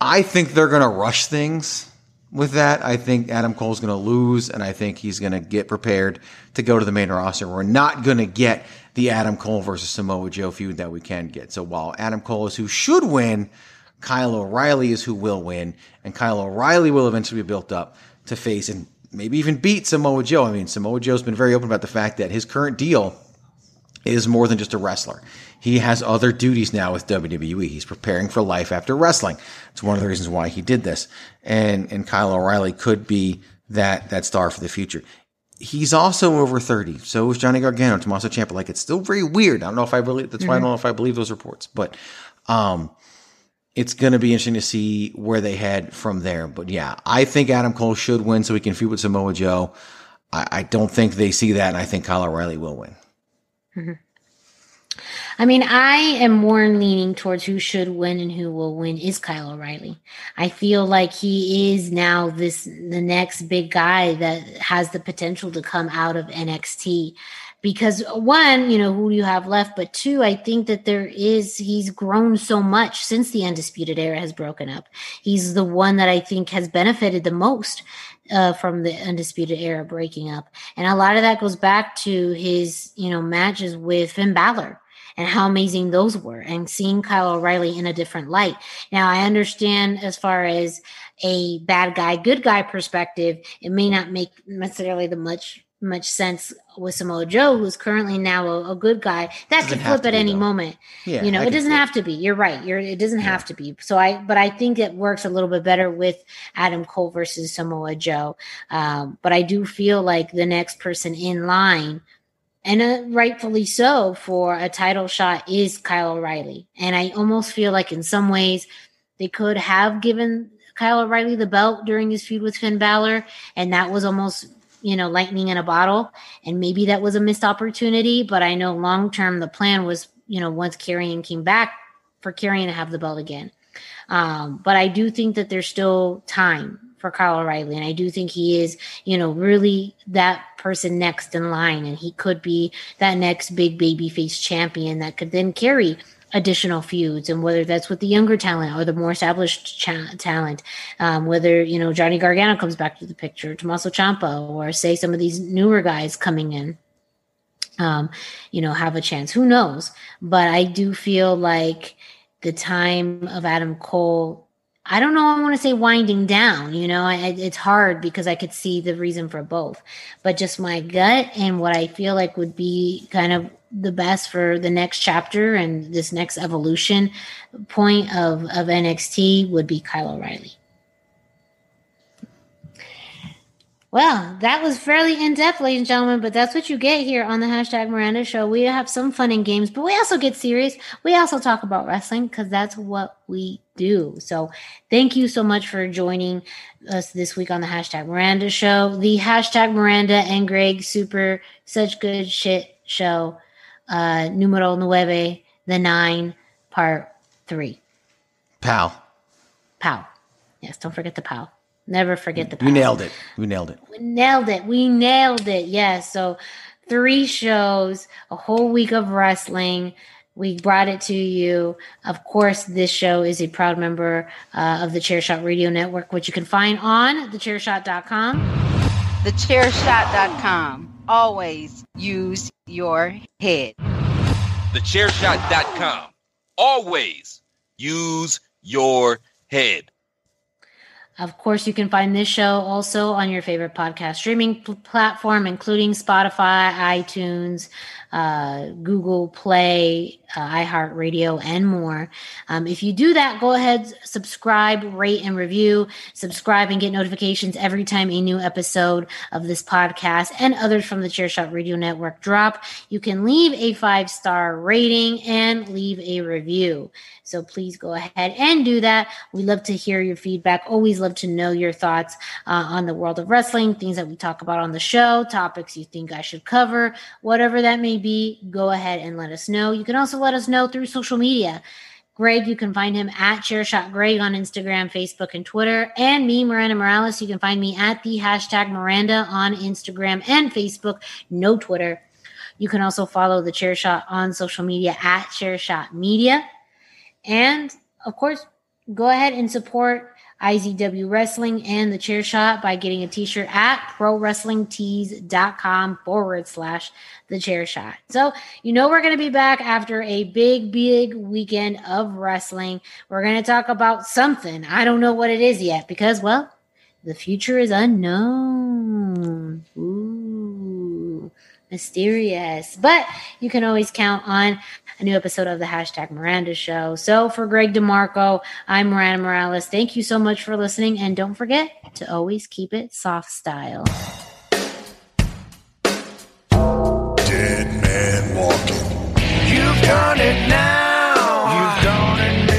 I think they're going to rush things with that. I think Adam Cole's going to lose, and I think he's going to get prepared to go to the main roster. We're not going to get the Adam Cole versus Samoa Joe feud that we can get. So while Adam Cole is who should win, Kyle O'Reilly is who will win, and Kyle O'Reilly will eventually be built up to face and maybe even beat Samoa Joe. I mean, Samoa Joe's been very open about the fact that his current deal is more than just a wrestler. He has other duties now with WWE. He's preparing for life after wrestling. It's one of the reasons why he did this. And, and Kyle O'Reilly could be that, that star for the future. He's also over 30. So is Johnny Gargano, Tommaso Ciampa. Like, it's still very weird. I don't know if I believe, that's mm-hmm. why I don't know if I believe those reports, but, um, it's going to be interesting to see where they head from there. But yeah, I think Adam Cole should win so he can feud with Samoa Joe. I, I don't think they see that, and I think Kyle O'Reilly will win. Mm-hmm. I mean, I am more leaning towards who should win and who will win is Kyle O'Reilly. I feel like he is now this the next big guy that has the potential to come out of NXT because one, you know, who do you have left? But two, I think that there is, he's grown so much since the Undisputed Era has broken up. He's the one that I think has benefited the most uh, from the Undisputed Era breaking up. And a lot of that goes back to his, you know, matches with Finn Balor and how amazing those were and seeing Kyle O'Reilly in a different light. Now, I understand as far as a bad guy, good guy perspective, it may not make necessarily the much much sense with Samoa Joe, who's currently now a, a good guy. That could flip at any though. moment. Yeah, you know, it doesn't have to be. You're right. You're it doesn't yeah. have to be. So I, but I think it works a little bit better with Adam Cole versus Samoa Joe. Um, but I do feel like the next person in line. And uh, rightfully so for a title shot is Kyle O'Reilly. And I almost feel like in some ways they could have given Kyle O'Reilly the belt during his feud with Finn Balor. And that was almost you know, lightning in a bottle. And maybe that was a missed opportunity, but I know long term the plan was, you know, once Karrion came back for Karrion to have the belt again. Um, but I do think that there's still time for Kyle O'Reilly. And I do think he is, you know, really that person next in line. And he could be that next big babyface champion that could then carry additional feuds and whether that's with the younger talent or the more established cha- talent um, whether you know johnny gargano comes back to the picture tommaso ciampa or say some of these newer guys coming in um, you know have a chance who knows but i do feel like the time of adam cole I don't know. I want to say winding down. You know, I, it's hard because I could see the reason for both, but just my gut and what I feel like would be kind of the best for the next chapter and this next evolution point of of NXT would be Kyle O'Reilly. Well, that was fairly in depth, ladies and gentlemen, but that's what you get here on the hashtag Miranda Show. We have some fun and games, but we also get serious. We also talk about wrestling because that's what we do. So, thank you so much for joining us this week on the hashtag Miranda Show, the hashtag Miranda and Greg Super Such Good Shit Show uh, numero nueve, the nine, part three. Pow. Pow. Yes, don't forget the pow. Never forget the pow. We nailed it. We nailed it. We nailed it. We nailed it. Yes. So three shows, a whole week of wrestling. We brought it to you. Of course, this show is a proud member uh, of the Chairshot Radio Network, which you can find on thechairshot.com. Thechairshot.com. Always use your head. Thechairshot.com. Always use your head. Of course, you can find this show also on your favorite podcast streaming platform, including Spotify, iTunes, uh, Google Play, uh, iHeartRadio, and more. Um, if you do that, go ahead, subscribe, rate, and review. Subscribe and get notifications every time a new episode of this podcast and others from the Chairshot Radio Network drop. You can leave a five star rating and leave a review. So please go ahead and do that. We love to hear your feedback. Always love to know your thoughts uh, on the world of wrestling, things that we talk about on the show, topics you think I should cover, whatever that may be. Go ahead and let us know. You can also let us know through social media Greg, you can find him at Chairshot Greg on Instagram, Facebook, and Twitter. And me, Miranda Morales, you can find me at the hashtag Miranda on Instagram and Facebook, no Twitter. You can also follow the Chairshot on social media at Chairshot Media. And of course, go ahead and support IZW Wrestling and the Chair Shot by getting a t-shirt at prowrestlingtees.com forward slash the chair shot. So you know we're gonna be back after a big, big weekend of wrestling. We're gonna talk about something. I don't know what it is yet because well, the future is unknown. Ooh mysterious. But you can always count on a new episode of the hashtag Miranda Show. So for Greg DeMarco, I'm Miranda Morales. Thank you so much for listening. And don't forget to always keep it soft style. Dead man walking. You've done it now. You've done and made